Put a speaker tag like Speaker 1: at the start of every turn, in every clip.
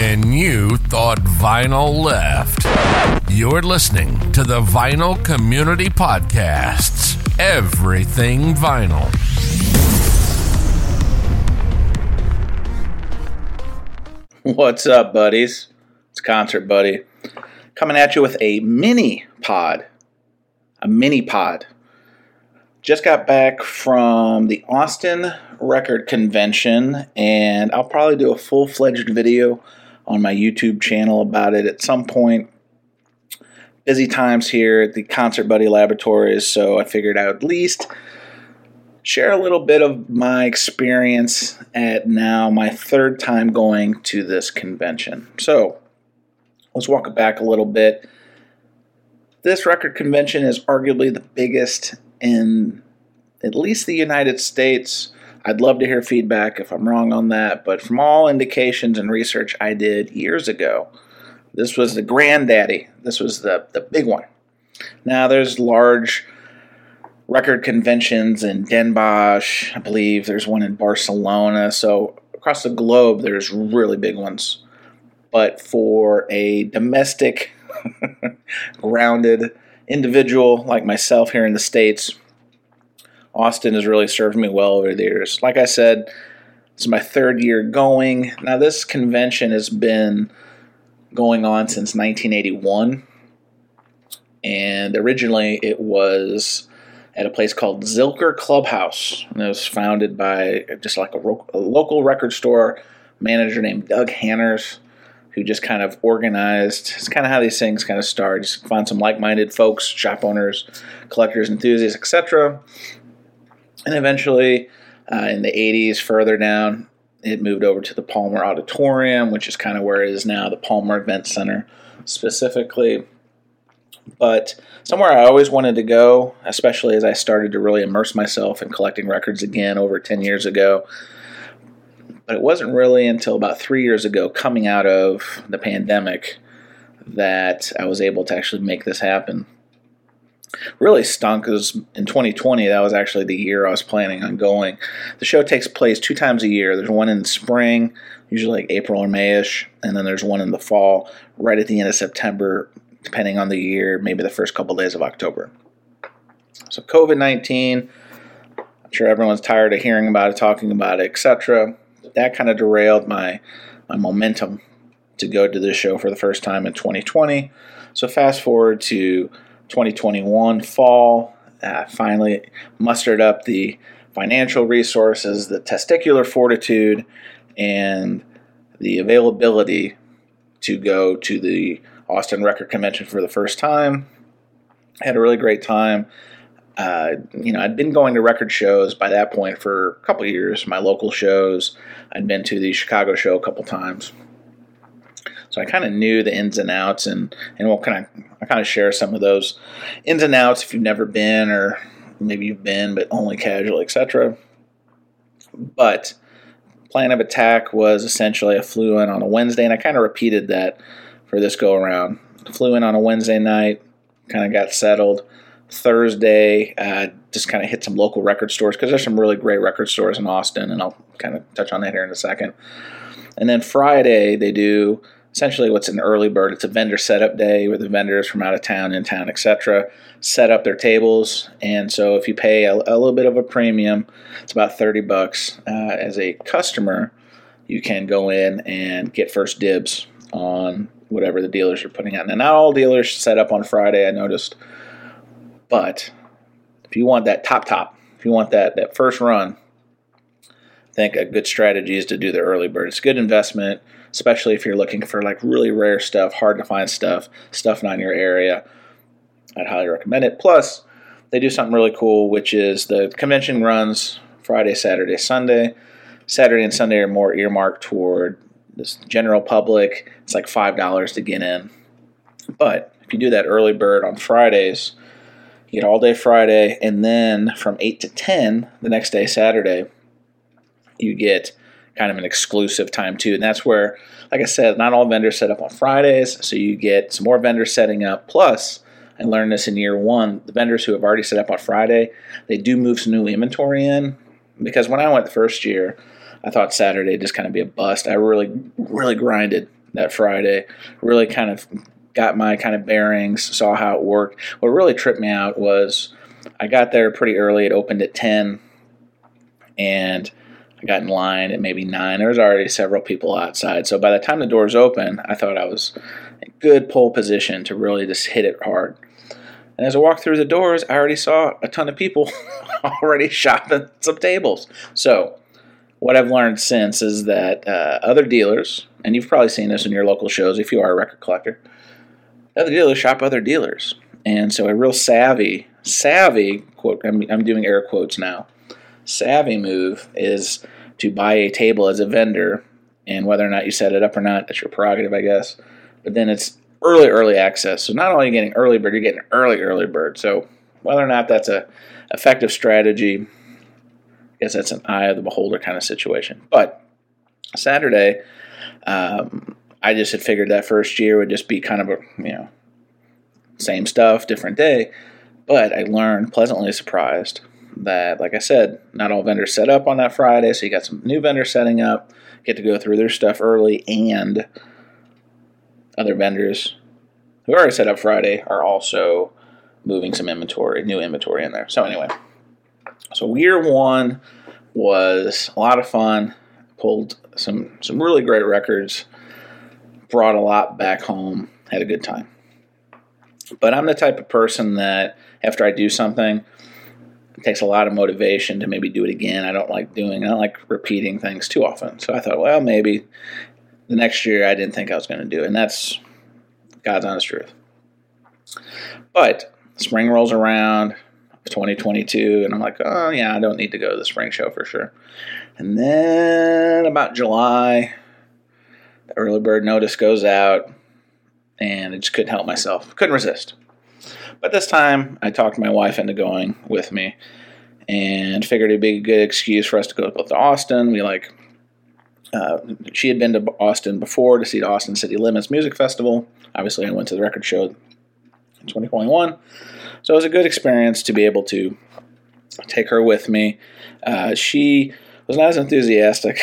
Speaker 1: and you thought vinyl left. You're listening to the Vinyl Community Podcasts. Everything vinyl.
Speaker 2: What's up, buddies? It's Concert Buddie coming at you with a mini pod. A mini pod. Just got back from the Austin Record Convention, and I'll probably do a full fledged video on my YouTube channel about it at some point. Busy times here at the Concert Buddie Laboratories, so I figured I would at least share a little bit of my experience at now my third time going to this convention. So let's walk it back a little bit. This record convention is arguably the biggest in at least the United States. I'd love to hear feedback if I'm wrong on that, but from all indications and research I did years ago, this was the granddaddy. This was the, the big one. Now there's large record conventions in Den Bosch. I believe there's one in Barcelona. So across the globe, there's really big ones. But for a domestic, grounded individual like myself here in the States, Austin has really served me well over the years. Like I said, is my third year going. Now, this convention has been going on since 1981. And originally it was at a place called Zilker Clubhouse. And it was founded by just like a, ro- a local record store manager named Doug Hanners, who just kind of organized. It's kind of how these things kind of start. Just find some like-minded folks, shop owners, collectors, enthusiasts, etc. And eventually, uh, in the 80s, further down, it moved over to the Palmer Auditorium, which is kind of where it is now, the Palmer Event Center specifically but somewhere I always wanted to go, especially as I started to really immerse myself in collecting records again over 10 years ago. But it wasn't really until about three years ago, coming out of the pandemic, that I was able to actually make this happen. Really stunk because in 2020, that was actually the year I was planning on going. The show takes place two times a year. There's one in spring, usually like April or Mayish, and then there's one in the fall, right at the end of September, depending on the year, maybe the first couple days of October. So COVID nineteen, I'm sure everyone's tired of hearing about it, talking about it, etc. That kind of derailed my my momentum to go to this show for the first time in 2020. So fast forward to 2021 fall, uh, finally mustered up the financial resources, the testicular fortitude, and the availability to go to the Austin Record Convention for the first time. Had a really great time. Uh, you know, I'd been going to record shows by that point for a couple years, my local shows. I'd been to the Chicago show a couple times. I kind of knew the ins and outs, and, and we'll kind of I kind of share some of those ins and outs if you've never been, or maybe you've been but only casual, etc. But plan of attack was essentially I flew in on a Wednesday, and I kind of repeated that for this go around. Flew in on a Wednesday night, kind of got settled. Thursday, uh, just kind of hit some local record stores because there's some really great record stores in Austin, and I'll kind of touch on that here in a second. And then Friday, they do essentially what's an early bird. It's a vendor setup day where the vendors from out of town, in town, etc., set up their tables. And so if you pay a, a, little bit of a premium, it's about thirty bucks uh, as a customer, you can go in and get first dibs on whatever the dealers are putting out. Now, not all dealers set up on Friday, I noticed, but if you want that top top, if you want that that first run, think a good strategy is to do the early bird. It's a good investment, especially if you're looking for like really rare stuff, hard to find stuff, stuff not in your area. I'd highly recommend it. Plus, they do something really cool, which is the convention runs Friday, Saturday, Sunday. Saturday and Sunday are more earmarked toward this general public. It's like five dollars to get in. But if you do that early bird on Fridays, you get all day Friday, and then from eight to ten the next day, Saturday, you get kind of an exclusive time too. And that's where, like I said, not all vendors set up on Fridays, so you get some more vendors setting up. Plus, I learned this in year one, the vendors who have already set up on Friday, they do move some new inventory in. Because when I went the first year, I thought Saturday just kind of be a bust. I really, really grinded that Friday. Really kind of got my kind of bearings, saw how it worked. What really tripped me out was I got there pretty early. It opened at 10, and I got in line at maybe 9. There was already several people outside. So by the time the doors open, I thought I was in good pole position to really just hit it hard. And as I walked through the doors, I already saw a ton of people already shopping some tables. So what I've learned since is that uh, other dealers, and you've probably seen this in your local shows if you are a record collector, other dealers shop other dealers. And so a real savvy, savvy, quote, I'm, I'm doing air quotes now, savvy move is to buy a table as a vendor, and whether or not you set it up or not, that's your prerogative, I guess. But then it's early, early access. So not only are you getting early bird, you're getting early, early bird. So whether or not that's a effective strategy, I guess that's an eye of the beholder kind of situation. But Saturday, um, I just had figured that first year would just be kind of a you know same stuff, different day. But I learned pleasantly surprised that, like I said, not all vendors set up on that Friday, so you got some new vendors setting up, get to go through their stuff early, and other vendors who already set up Friday are also moving some inventory, new inventory in there. So anyway, so year one was a lot of fun. Pulled some some really great records. Brought a lot back home. Had a good time. But I'm the type of person that after I do something, it takes a lot of motivation to maybe do it again. I don't like doing, I don't like repeating things too often. So I thought, well, maybe the next year I didn't think I was going to do it. And that's God's honest truth. But spring rolls around, 2022, and I'm like, oh, yeah, I don't need to go to the spring show for sure. And then about July, the early bird notice goes out, and I just couldn't help myself. Couldn't resist. But this time, I talked my wife into going with me and figured it'd be a good excuse for us to go to Austin. We like, uh, she had been to Austin before to see the Austin City Limits Music Festival. Obviously, I went to the record show in 2021. So it was a good experience to be able to take her with me. Uh, she was not as enthusiastic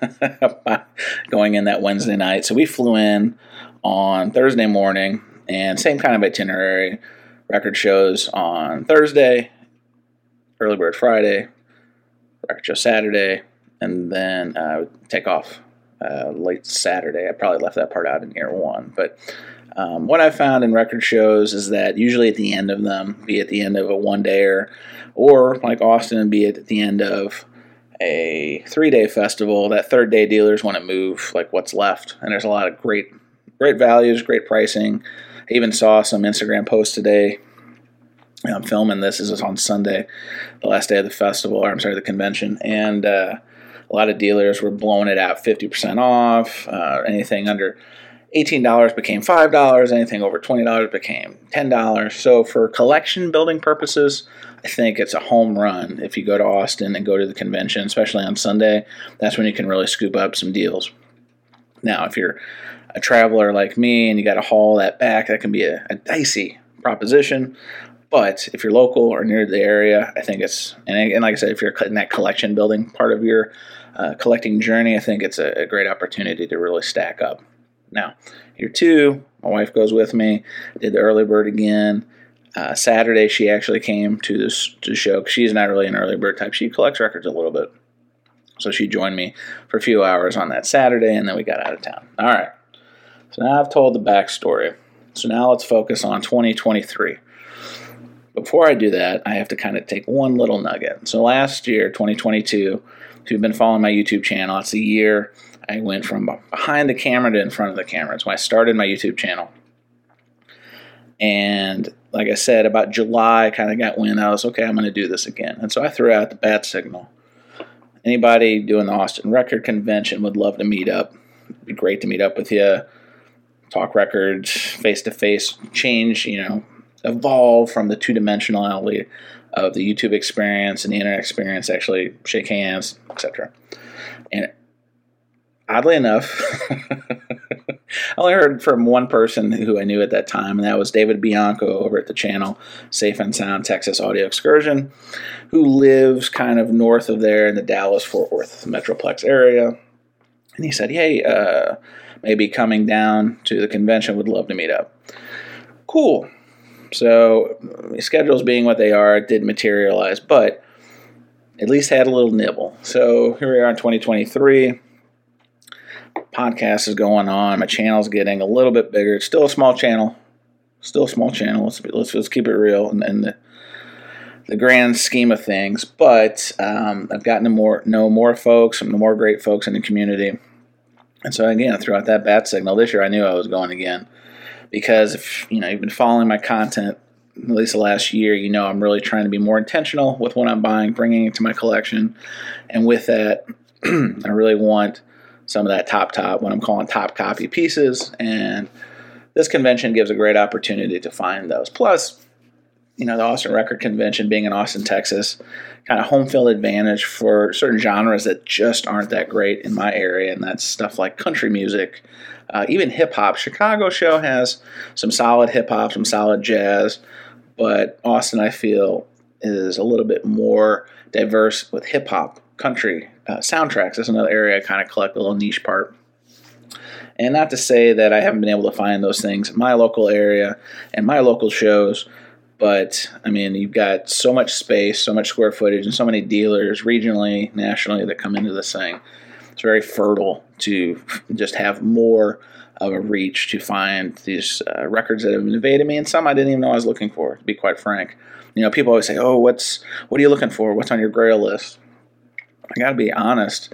Speaker 2: about going in that Wednesday night. So we flew in on Thursday morning and same kind of itinerary. Record shows on Thursday, early bird Friday, record show Saturday, and then I uh, take off uh, late Saturday. I probably left that part out in year one, but um, what I found in record shows is that usually at the end of them, be at the end of a one day, dayer, or like Austin, be at the end of a three day festival, that third day dealers want to move like what's left, and there's a lot of great, great values, great pricing. I even saw some Instagram posts today. I'm filming this. This is on Sunday, the last day of the festival, or I'm sorry, the convention, and uh, a lot of dealers were blowing it out 50% off. Uh, anything under $18 became $5. Anything over $20 became $10. So, for collection building purposes, I think it's a home run if you go to Austin and go to the convention, especially on Sunday. That's when you can really scoop up some deals. Now, if you're a traveler like me and you got to haul that back, that can be a, a dicey proposition. But if you're local or near the area, I think it's and, and like I said, if you're in that collection building part of your uh, collecting journey, I think it's a, a, great opportunity to really stack up. Now, year two, my wife goes with me. Did the early bird again. Uh, Saturday, she actually came to this to the show. She's not really an early bird type. She collects records a little bit, so she joined me for a few hours on that Saturday, and then we got out of town. All right. So now I've told the backstory. So now let's focus on 2023 before I do that, I have to kind of take one little nugget. So last year, 2022, if you've been following my YouTube channel, it's a year I went from behind the camera to in front of the camera. It's when I started my YouTube channel. And like I said, about July, I kind of got wind. I was okay. I'm going to do this again, and so I threw out the bat signal. Anybody doing the Austin Record Convention would love to meet up. It'd be great to meet up with you, talk records, face to face, change, you know, evolve from the two dimensionality of the YouTube experience and the internet experience, actually shake hands, etc. And oddly enough, I only heard from one person who I knew at that time, and that was David Bianco over at the channel Safe and Sound Texas Audio Excursion, who lives kind of north of there in the Dallas Fort Worth Metroplex area. And he said, Hey, uh, maybe coming down to the convention, would love to meet up. Cool. So, schedules being what they are, it did materialize, but at least had a little nibble. So, here we are in 2023 podcast is going on. My channel's getting a little bit bigger. It's still a small channel. Still a small channel. Let's let's, let's keep it real in, the the grand scheme of things. But um, I've gotten to more know more folks, some more great folks in the community. And so again, throughout that bat signal this year, I knew I was going again because if you know you've been following my content at least the last year, you know I'm really trying to be more intentional with what I'm buying, bringing it to my collection, and with that, I really want some of that top top, what I'm calling top copy pieces. And this convention gives a great opportunity to find those. Plus, you know, the Austin Record Convention being in Austin, Texas, kind of home field advantage for certain genres that just aren't that great in my area, and that's stuff like country music, uh, even hip hop. Chicago show has some solid hip hop, some solid jazz, but Austin, I feel, is a little bit more diverse with hip hop, country, uh, soundtracks That's another area I kind of collect a little niche part. And not to say that I haven't been able to find those things in my local area and my local shows, but I mean, you've got so much space, so much square footage, and so many dealers regionally, nationally that come into this thing. It's very fertile to just have more of a reach to find these uh, records that have invaded me, and some I didn't even know I was looking for. To be quite frank, you know, people always say, "Oh, what's what are you looking for? What's on your Grail list?" I got to be honest.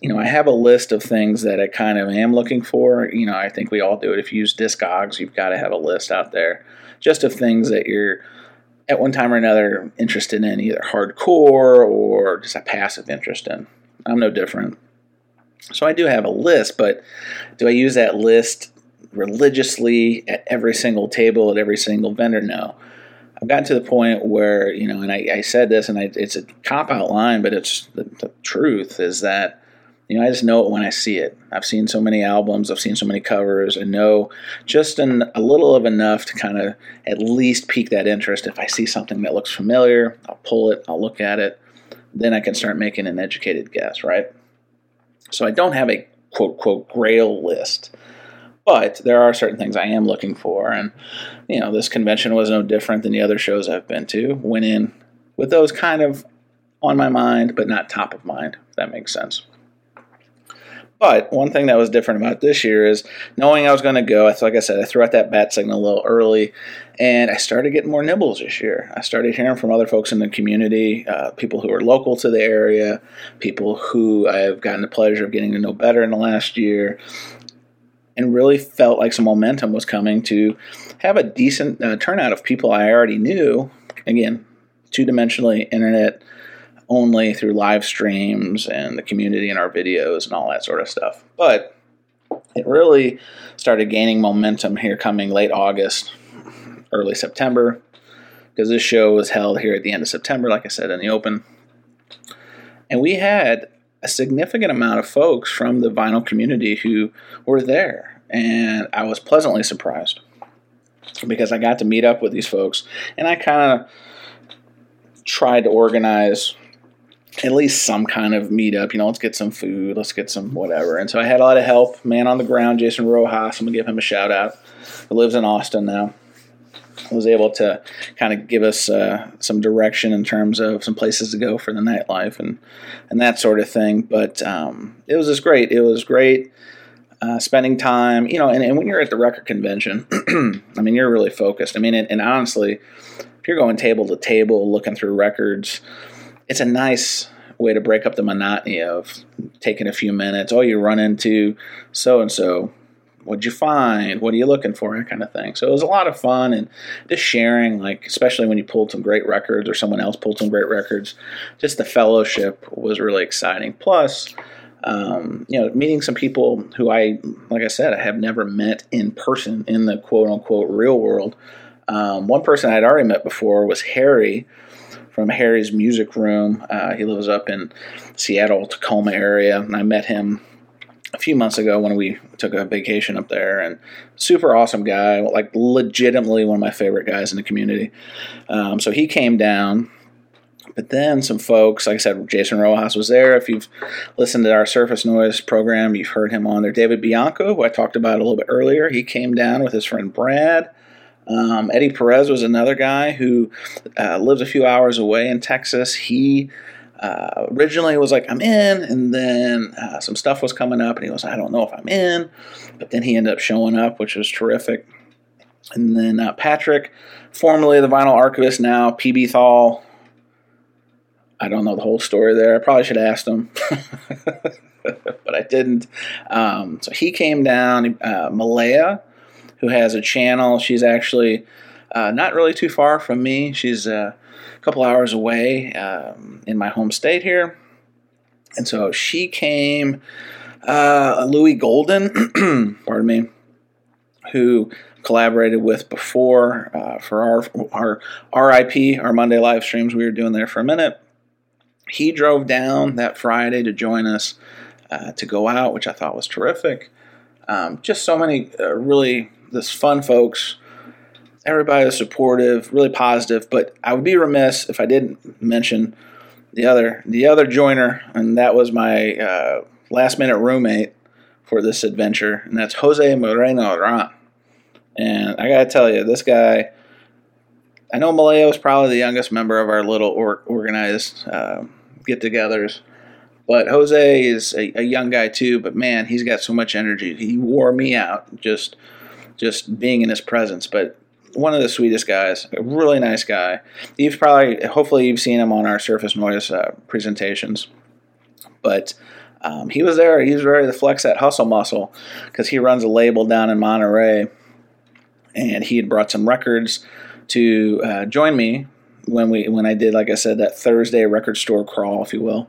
Speaker 2: You know, I have a list of things that I kind of am looking for. You know, I think we all do it. If you use Discogs, you've got to have a list out there just of things that you're at one time or another interested in, either hardcore or just a passive interest in. I'm no different. So I do have a list, but do I use that list religiously at every single table at every single vendor? No. I've gotten to the point where you know, and I, I said this, and I, it's a cop out line, but it's the, the, truth is that you know I just know it when I see it. I've seen so many albums, I've seen so many covers, and know just an, a little of enough to kind of at least pique that interest. If I see something that looks familiar, I'll pull it, I'll look at it, then I can start making an educated guess, right? So I don't have a quote quote grail list but there are certain things I am looking for, and you know this convention was no different than the other shows I've been to. Went in with those kind of on my mind, but not top of mind. If that makes sense. But one thing that was different about this year is knowing I was going to go. Like I said, I threw out that bat signal a little early, and I started getting more nibbles this year. I started hearing from other folks in the community, uh, people who are local to the area, people who I've gotten the pleasure of getting to know better in the last year, and really felt like some momentum was coming to have a decent uh, turnout of people I already knew. Again, two dimensionally, internet only through live streams and the community and our videos and all that sort of stuff. But it really started gaining momentum here coming late August, early September, because this show was held here at the end of September, like I said, in the open. And we had a significant amount of folks from the vinyl community who were there. And I was pleasantly surprised because I got to meet up with these folks and I kind of tried to organize at least some kind of meetup. You know, let's get some food, let's get some whatever. And so I had a lot of help. Man on the ground, Jason Rojas, I'm to give him a shout out, He lives in Austin now was able to kind of give us uh, some direction in terms of some places to go for the nightlife and and that sort of thing. But um, it was just great. It was great uh, spending time, you know. And, and, when you're at the record convention, I mean, you're really focused. I mean, and, and honestly, if you're going table to table looking through records, it's a nice way to break up the monotony of taking a few minutes. Oh, you run into so and so what'd you find? What are you looking for? That kind of thing. So it was a lot of fun and just sharing, like, especially when you pulled some great records or someone else pulled some great records, just the fellowship was really exciting. Plus, um, you know, meeting some people who I, like I said, I have never met in person in the quote unquote real world. Um, one person I'd already met before was Harry from Harry's Music Room. Uh, he lives up in Seattle, Tacoma area, and I met him a few months ago when we took a vacation up there and super awesome guy like legitimately one of my favorite guys in the community um, so he came down But then some folks, like I said, Jason Rojas was there. If you've listened to our Surface Noise program, you've heard him on there. David Bianco, who I talked about a little bit earlier, he came down with his friend Brad. Um, Eddie Perez was another guy who uh, lives a few hours away in Texas. He uh, originally was like, I'm in, and then uh, some stuff was coming up, and he was, I don't know if I'm in, but then he ended up showing up, which was terrific. And then uh, Patrick, formerly the vinyl archivist, now PB Thal. I don't know the whole story there. I probably should have asked him, but I didn't. Um, so he came down. Uh, Malaya, who has a channel, she's actually uh, not really too far from me. She's uh, a couple hours away um, in my home state here. And so she came, uh, Louis Golden, pardon me, who collaborated with before uh, for our our RIP, our Monday live streams we were doing there for a minute. He drove down that Friday to join us uh, to go out, which I thought was terrific. Um, just so many uh, really this fun folks. Everybody was supportive, really positive. But I would be remiss if I didn't mention the other the other joiner, and that was my uh, last minute roommate for this adventure, and that's Jose Moreno Ron. And I gotta tell you, this guy. I know Maleo is probably the youngest member of our little or, organized uh, get-togethers, but Jose is a, a, young guy too. But man, he's got so much energy. He wore me out just just being in his presence. But one of the sweetest guys, a really nice guy. You've probably, hopefully, you've seen him on our Surface Noise uh, presentations. But um, he was there. He was ready to flex that hustle muscle because he runs a label down in Monterrey and he had brought some records to uh, join me when we when I did like I said that Thursday record store crawl, if you will.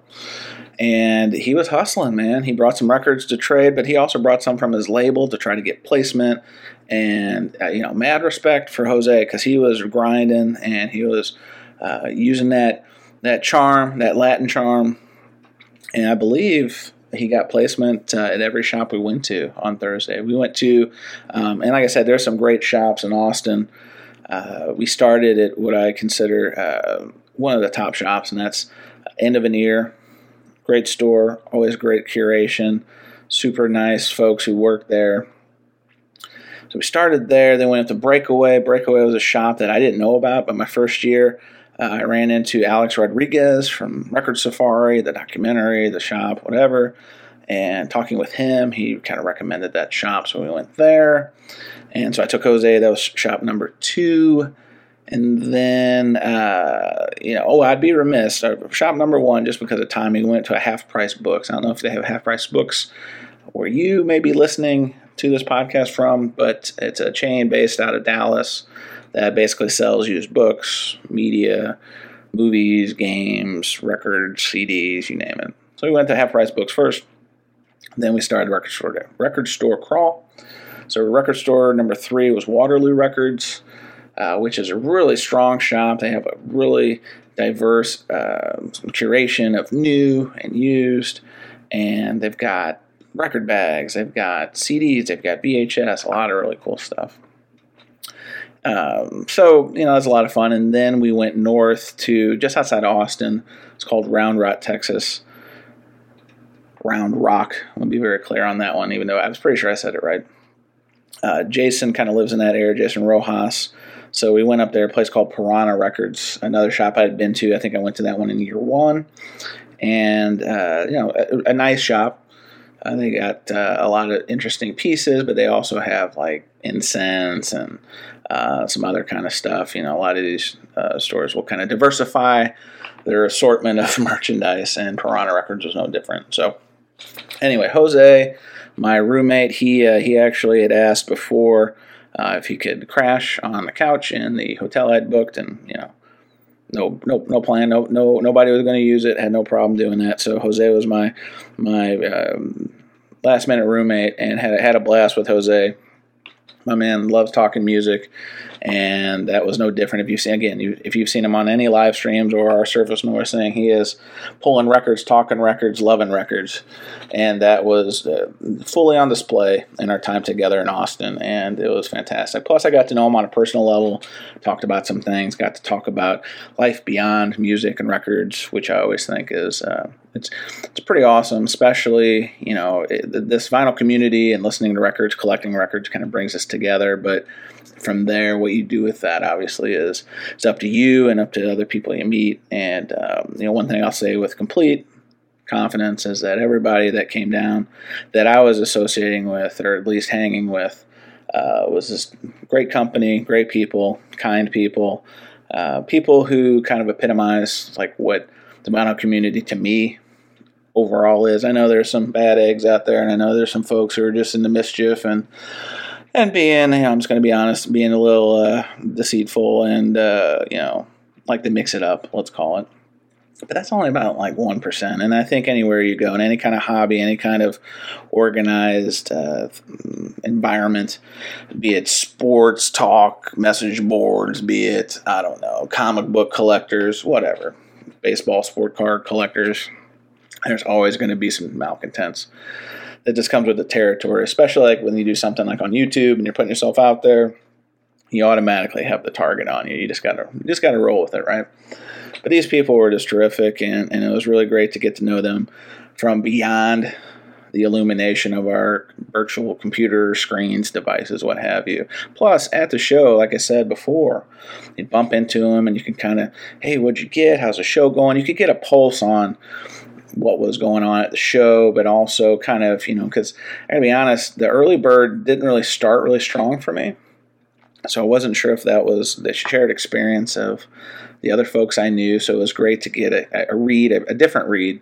Speaker 2: And he was hustling, man. He brought some records to trade, but he also brought some from his label to try to get placement. And uh, you know, mad respect for Jose because he was grinding and he was uh, using that that charm, that Latin charm. And I believe he got placement uh, at every shop we went to on Thursday. We went to, um, and like I said, there's some great shops in Austin. Uh, we started at what I consider uh, one of the top shops, and that's End of an Ear. Great store, always great curation, super nice folks who work there. So we started there, then went up to Breakaway. Breakaway was a shop that I didn't know about, but my first year, uh, I ran into Alex Rodriguez from Record Safari, the documentary, the shop, whatever. And talking with him, he kind of recommended that shop, so we went there. And so I took Jose. That was shop number two. And then, uh, you know, oh, I'd be remiss. Uh, shop number one, just because of timing, we went to a half price books. I don't know if they have half price books where you may be listening to this podcast from, but it's a chain based out of Dallas that basically sells used books, media, movies, games, records, CDs, you name it. So we went to half price books first. Then we started record store record store crawl. So record store number three was Waterloo Records, uh, which is a really strong shop. They have a really diverse uh, curation of new and used, and they've got record bags, they've got CDs, they've got VHS, a lot of really cool stuff. Um, so you know, it was a lot of fun. And then we went north to just outside of Austin. It's called Round Rock, Texas. Round Rock. I'll be very clear on that one, even though I was pretty sure I said it right. Uh, Jason kind of lives in that area, Jason Rojas. So we went up there, a place called Piranha Records, another shop I had been to. I think I went to that one in year one. And, uh, you know, a, a nice shop. Uh, they got uh, a lot of interesting pieces, but they also have like incense and uh, some other kind of stuff. You know, a lot of these uh, stores will kind of diversify their assortment of merchandise, and Piranha Records was no different. So, anyway, Jose, my roommate, he uh, he actually had asked before uh, if he could crash on the couch in the hotel I'd booked, and you know. No, no, no plan. No, no, nobody was going to use it. Had no problem doing that. So Jose was my my um, last minute roommate, and had had a blast with Jose My man loves talking music, and that was no different. If you've seen again, you, if you've seen him on any live streams or our Surface Noise thing, he is pulling records, talking records, loving records, and that was uh, fully on display in our time together in Austin, and it was fantastic. Plus, I got to know him on a personal level, talked about some things, got to talk about life beyond music and records, which I always think is uh, it's it's pretty awesome. Especially you know it, this vinyl community and listening to records, collecting records, kind of brings us together, but from there, what you do with that obviously is it's up to you and up to other people you meet. And um, you know, one thing I'll say with complete confidence is that everybody that came down that I was associating with, or at least hanging with, uh, was this great company, great people, kind people, uh, people who kind of epitomize like what the vinyl community to me overall is. I know there's some bad eggs out there, and I know there's some folks who are just into mischief and and being, you know, I'm just going to be honest, being a little uh, deceitful and, uh, you know, like to mix it up, let's call it. But that's only about like 1%. And I think anywhere you go in any kind of hobby, any kind of organized uh, environment, be it sports talk, message boards, be it, I don't know, comic book collectors, whatever, baseball, sport card collectors, there's always going to be some malcontents that just comes with the territory, especially like when you do something like on YouTube and you're putting yourself out there, you automatically have the target on you. You just gotta you just gotta roll with it, right? But these people were just terrific and, and it was really great to get to know them from beyond the illumination of our virtual computer screens, devices, what have you. Plus, at the show, like I said before, you bump into them and you can kind of, hey, what'd you get? How's the show going? You could get a pulse on what was going on at the show, but also kind of, you know, because I gotta be honest, the early bird didn't really start really strong for me. So I wasn't sure if that was the shared experience of the other folks I knew. So it was great to get a, a read, a, a, different read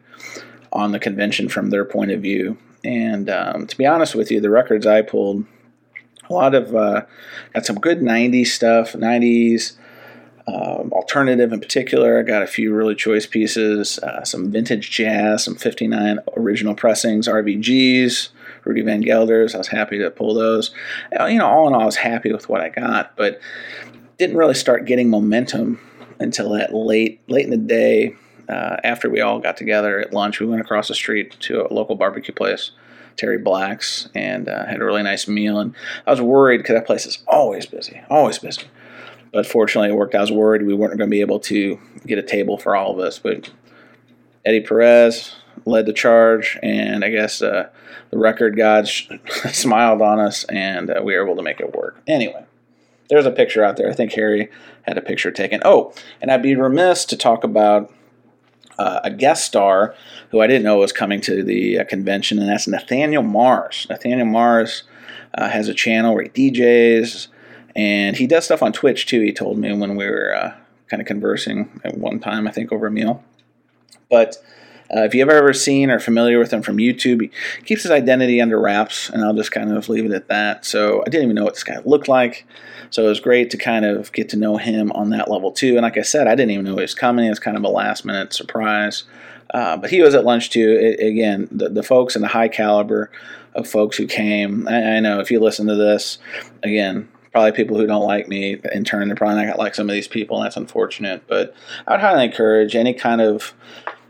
Speaker 2: on the convention from their point of view. And um, to be honest with you, the records I pulled, a lot of, uh, got some good 90s stuff, 90s, um, alternative in particular. I got a few really choice pieces, uh, some vintage jazz, some 59 original pressings, RVGs, Rudy Van Gelders. I was happy to pull those. Uh, you know, all in all, I was happy with what I got, but didn't really start getting momentum until that late, late in the day. Uh, after we all got together at lunch, we went across the street to a local barbecue place. Terry Black's and uh, had a really nice meal. And I was worried because that place is always busy, always busy. But fortunately, it worked. I was worried we weren't going to be able to get a table for all of us. But Eddie Perez led the charge, and I guess uh, the record gods smiled on us, and uh, we were able to make it work. Anyway, there's a picture out there. I think Harry had a picture taken. Oh, and I'd be remiss to talk about uh, a guest star who I didn't know was coming to the uh, convention, and that's Nathaniel Mars. Nathaniel Mars uh, has a channel where he DJs and he does stuff on Twitch too. He told me when we were uh, kind of conversing at one time, I think over a meal. But uh, if you've ever seen or familiar with him from YouTube, he keeps his identity under wraps, and I'll just kind of leave it at that. So I didn't even know what this guy looked like. So it was great to kind of get to know him on that level too. And like I said, I didn't even know he was coming. It was kind of a last minute surprise. Uh, but he was at lunch too. It, again, the, the folks in the high caliber of folks who came. I, I know if you listen to this, again, probably people who don't like me in turn they're probably not gonna like some of these people and that's unfortunate but i would highly encourage any kind of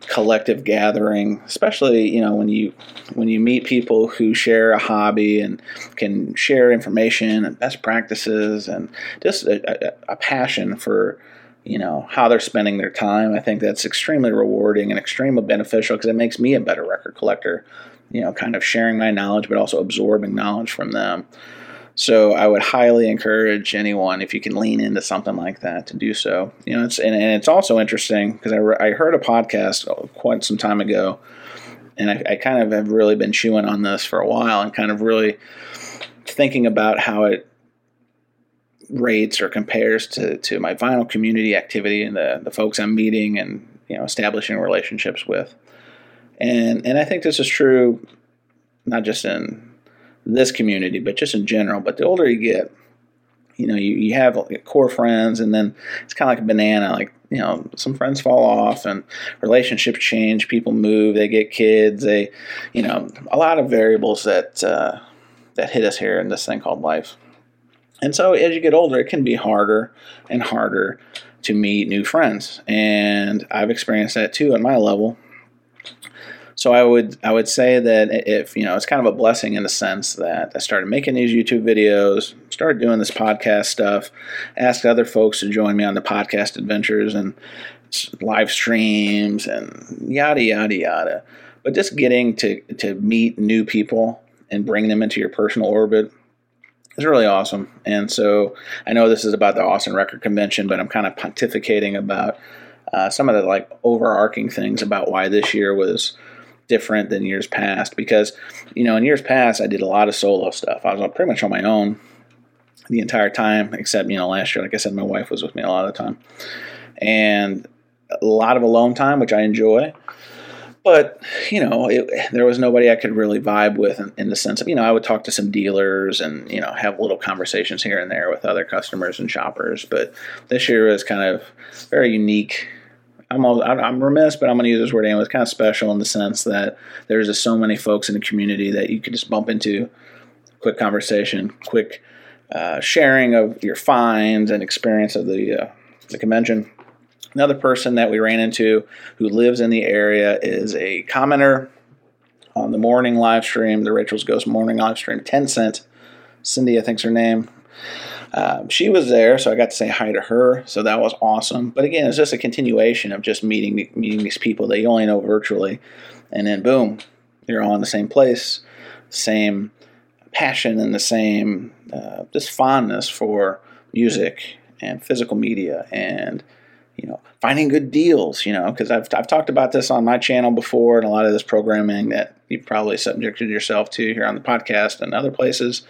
Speaker 2: collective gathering especially you know when you when you meet people who share a hobby and can share information and best practices and just a, a, a passion for you know how they're spending their time. I think that's extremely rewarding and extremely beneficial because it makes me a better record collector you know kind of sharing my knowledge but also absorbing knowledge from them so I would highly encourage anyone, if you can lean into something like that, to do so. You know, it's and, and it's also interesting because I, re- I heard a podcast uh, quite some time ago, and I, I kind of have really been chewing on this for a while and kind of really thinking about how it rates or compares to, to my vinyl community activity and the, the folks I'm meeting and you know establishing relationships with. And and I think this is true not just in this community, but just in general. But the older you get, you know, you, you have core friends, and then it's kind of like a banana. Like, you know, some friends fall off, and relationships change. People move, they get kids, they, you know, a lot of variables that uh, that hit us here in this thing called life. And so as you get older, it can be harder and harder to meet new friends. And I've experienced that too at my level. So I would I would say that if you know it's kind of a blessing in the sense that I started making these YouTube videos, started doing this podcast stuff, asked other folks to join me on the podcast adventures and live streams and yada yada yada. But just getting to to meet new people and bring them into your personal orbit is really awesome. And so I know this is about the Austin Record Convention, but I'm kind of pontificating about uh, some of the like overarching things about why this year was different than years past. Because you know, in years past, I did a lot of solo stuff. I was pretty much on my own the entire time, except you know, last year, like I said, my wife was with me a lot of the time, and a lot of alone time, which I enjoy but you know it, there was nobody i could really vibe with in, in, the sense of you know i would talk to some dealers and you know have little conversations here and there with other customers and shoppers but this year was kind of very unique i'm, all, I'm remiss but i'm going to use this word anyway it's kind of special in the sense that there's just so many folks in the community that you could just bump into quick conversation quick uh, sharing of your finds and experience of the uh, the convention Another person that we ran into who lives in the area is a commenter on the morning live stream, the Rachel's Ghost morning live stream, 10 cent. Cindy, I think's her name. Um, she was there, so I got to say hi to her. So that was awesome. But again, it's just a continuation of just meeting meeting these people that you only know virtually, and then boom, you're all in the same place, same passion, and the same uh, just fondness for music and physical media and you know, finding good deals, you know, because I've, I've talked about this on my channel before and a lot of this programming that you've probably subjected yourself to here on the podcast and other places.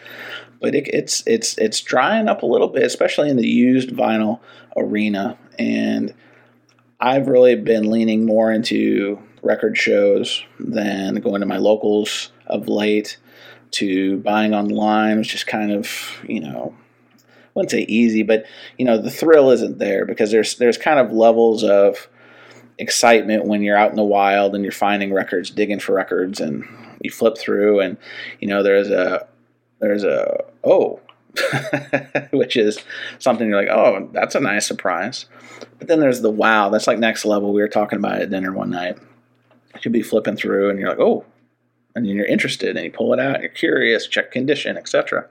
Speaker 2: But it, it's it's it's drying up a little bit, especially in the used vinyl arena. And I've really been leaning more into record shows than going to my locals of late to buying online, which is kind of, you know, wouldn't say easy, but you know the thrill isn't there because there's there's kind of levels of excitement when you're out in the wild and you're finding records, digging for records, and you flip through and you know there's a there's a oh which is something you're like oh that's a nice surprise. But then there's the wow that's like next level. We were talking about at dinner one night. You could be flipping through and you're like oh and then you're interested and you pull it out and you're curious, check condition, etc.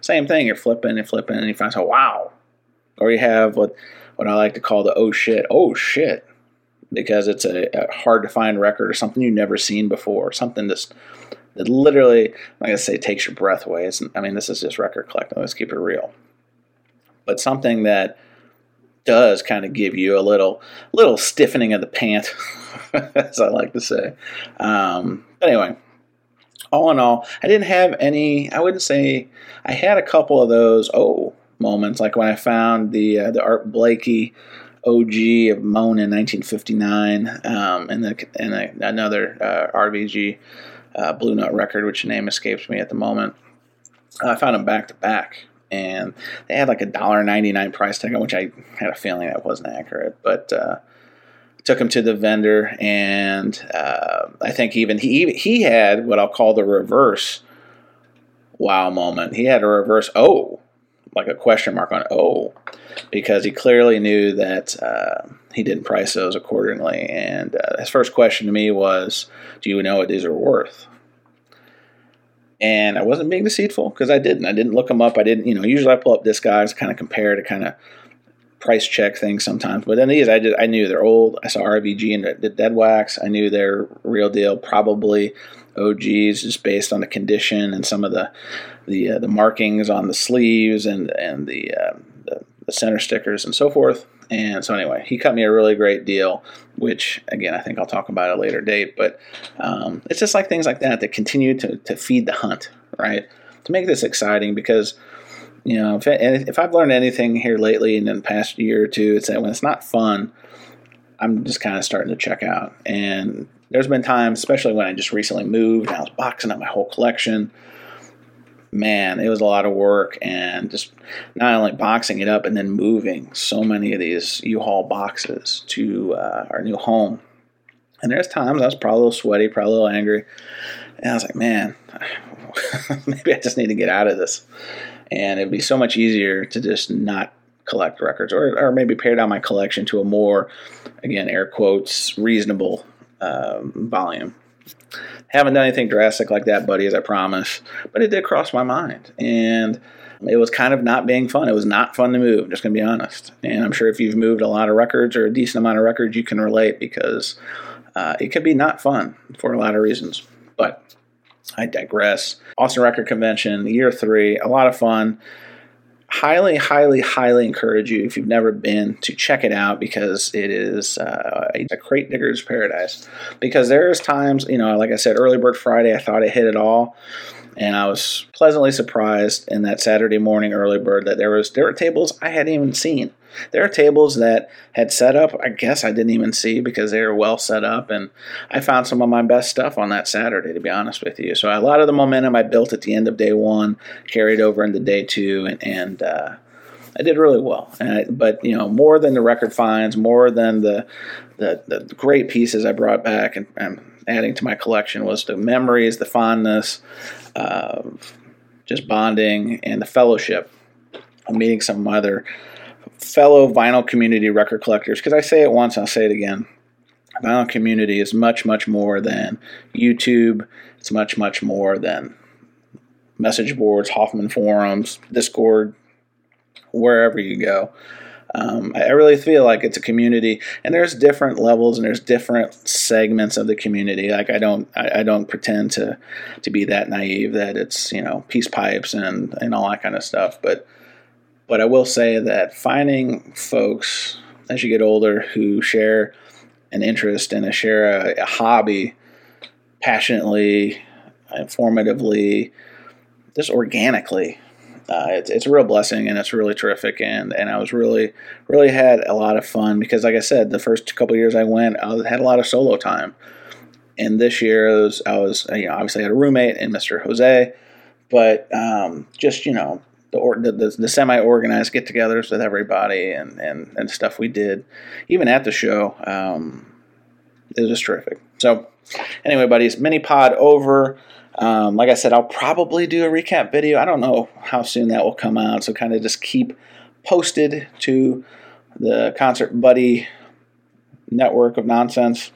Speaker 2: Same thing, you're flipping and flipping and you find out, wow. Or you have what what I like to call the oh shit, oh shit, because it's a, a hard to find record or something you've never seen before, something that's that literally, I'm gonna say takes your breath away. It's, I mean, this is just record collecting. Let's keep it real. But something that does kind of give you a little little stiffening of the pant, as I like to say. Um, anyway, all in all, I didn't have any. I wouldn't say I had a couple of those oh moments, like when I found the uh, the Art Blakey OG of Moanin' 1959, um, and the and a, another uh, RVG uh, Blue Note record, which name escapes me at the moment. I found them back to back, and they had like a dollar ninety nine price tag, which I had a feeling that wasn't accurate, but uh, took him to the vendor, and uh, I think even he he had what I'll call the reverse wow moment. He had a reverse oh, like a question mark on oh, because he clearly knew that uh, he didn't price those accordingly. And uh, his first question to me was, "Do you know what these are worth?" And I wasn't being deceitful because I didn't. I didn't look them up. I didn't, you know. Usually I pull up Discogs kind of compare to kind of price check things sometimes. But then these, I just I knew they're old. I saw RVG and the dead wax. I knew they're real deal. Probably OGs, just based on the condition and some of the the uh, the markings on the sleeves and and the, uh, the, the center stickers and so forth. And so anyway, he cut me a really great deal, which again I think I'll talk about at a later date. But um, it's just like things like that that continue to to feed the hunt, right? To make this exciting because you know, if, if I've learned anything here lately and in the past year or two, it's that when it's not fun, I'm just kind of starting to check out. And there's been times, especially when I just recently moved, and I was boxing up my whole collection. Man, it was a lot of work, and just not only boxing it up and then moving so many of these U-Haul boxes to uh, our new home. And there's times I was probably a little sweaty, probably a little angry, And I was like, man, maybe I just need to get out of this. And it'd be so much easier to just not collect records or, or maybe pare down my collection to a more, again, air quotes, reasonable um, volume. Haven't done anything drastic like that, buddy, as I promise, but it did cross my mind. And it was kind of not being fun. It was not fun to move, just going to be honest. And I'm sure if you've moved a lot of records or a decent amount of records, you can relate because uh, it could be not fun for a lot of reasons. But I digress. Austin Record Convention, year three, a lot of fun. Highly, highly, highly encourage you if you've never been to check it out because it is uh, a crate digger's paradise. Because there's times, you know, like I said, early bird Friday, I thought I hit it all and I was pleasantly surprised in that Saturday morning early bird that there was there were tables I hadn't even seen. There are tables that had set up, I guess I didn't even see because they were well set up, and I found some of my best stuff on that Saturday, to be honest with you. So a lot of the momentum I built at the end of day one carried over into day two, and, and uh, I did really well. I, but you know, more than the record finds, more than the the, the great pieces I brought back and, and adding to my collection was the memories, the fondness, of just bonding and the fellowship of meeting some other fellow vinyl community record collectors. Because I say it once, I'll say it again. Vinyl community is much, much more than YouTube. It's much, much more than message boards, Hoffman forums, Discord, wherever you go. Um, I really feel like it's a community, and there's different levels and there's different segments of the community. Like I don't, I, I, don't pretend to to be that naive that it's you know peace pipes and and all that kind of stuff. But but I will say that finding folks as you get older who share an interest and a share a, a hobby passionately, informatively, just organically uh, it's, it's a real blessing and it's really terrific and and I was really really had a lot of fun because like I said the first couple years I went I had a lot of solo time and this year I was, I was you know obviously I had a roommate and Mr. Jose but um, just you know the, or, the, the, the semi organized get togethers with everybody and, and and stuff we did even at the show um, it was just terrific. So anyway buddies mini pod over. Um, like I said, I'll probably do a recap video. I don't know how soon that will come out, so kind of just keep posted to the Concert Buddie network of nonsense,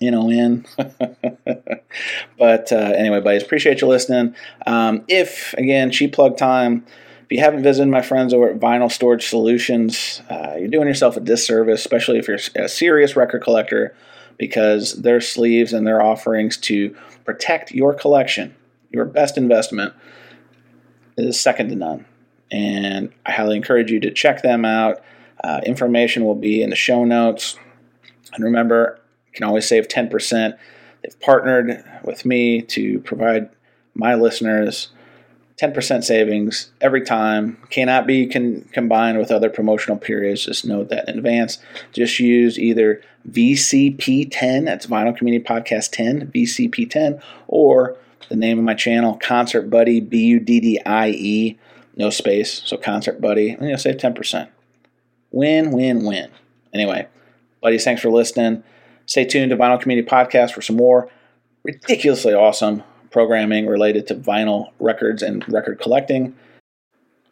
Speaker 2: you know, in. but uh, anyway, buddies, appreciate you listening. Um, if, again, cheap plug time, if you haven't visited my friends over at Vinyl Storage Solutions, uh, you're doing yourself a disservice, especially if you're a serious record collector, because their sleeves and their offerings to protect your collection, your best investment, is second to none. And I highly encourage you to check them out. Uh, information will be in the show notes. And remember, can always save 10%. They've partnered with me to provide my listeners 10% savings every time. Cannot be con- combined with other promotional periods. Just note that in advance. Just use either VCP10, that's Vinyl Community Podcast 10, VCP10, or the name of my channel, Concert Buddie, B U D D I E, no space, so Concert Buddie, and you'll save 10%. Win, win, win. Anyway, buddies, thanks for listening. Stay tuned to Vinyl Community Podcast for some more ridiculously awesome programming related to vinyl records and record collecting.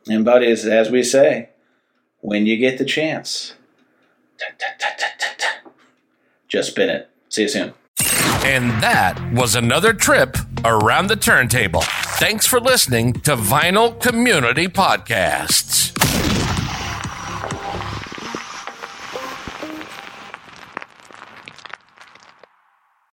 Speaker 2: And buddies, as we say, when you get the chance, just spin it. See you soon.
Speaker 1: And that was another trip around the turntable. Thanks for listening to Vinyl Community Podcasts.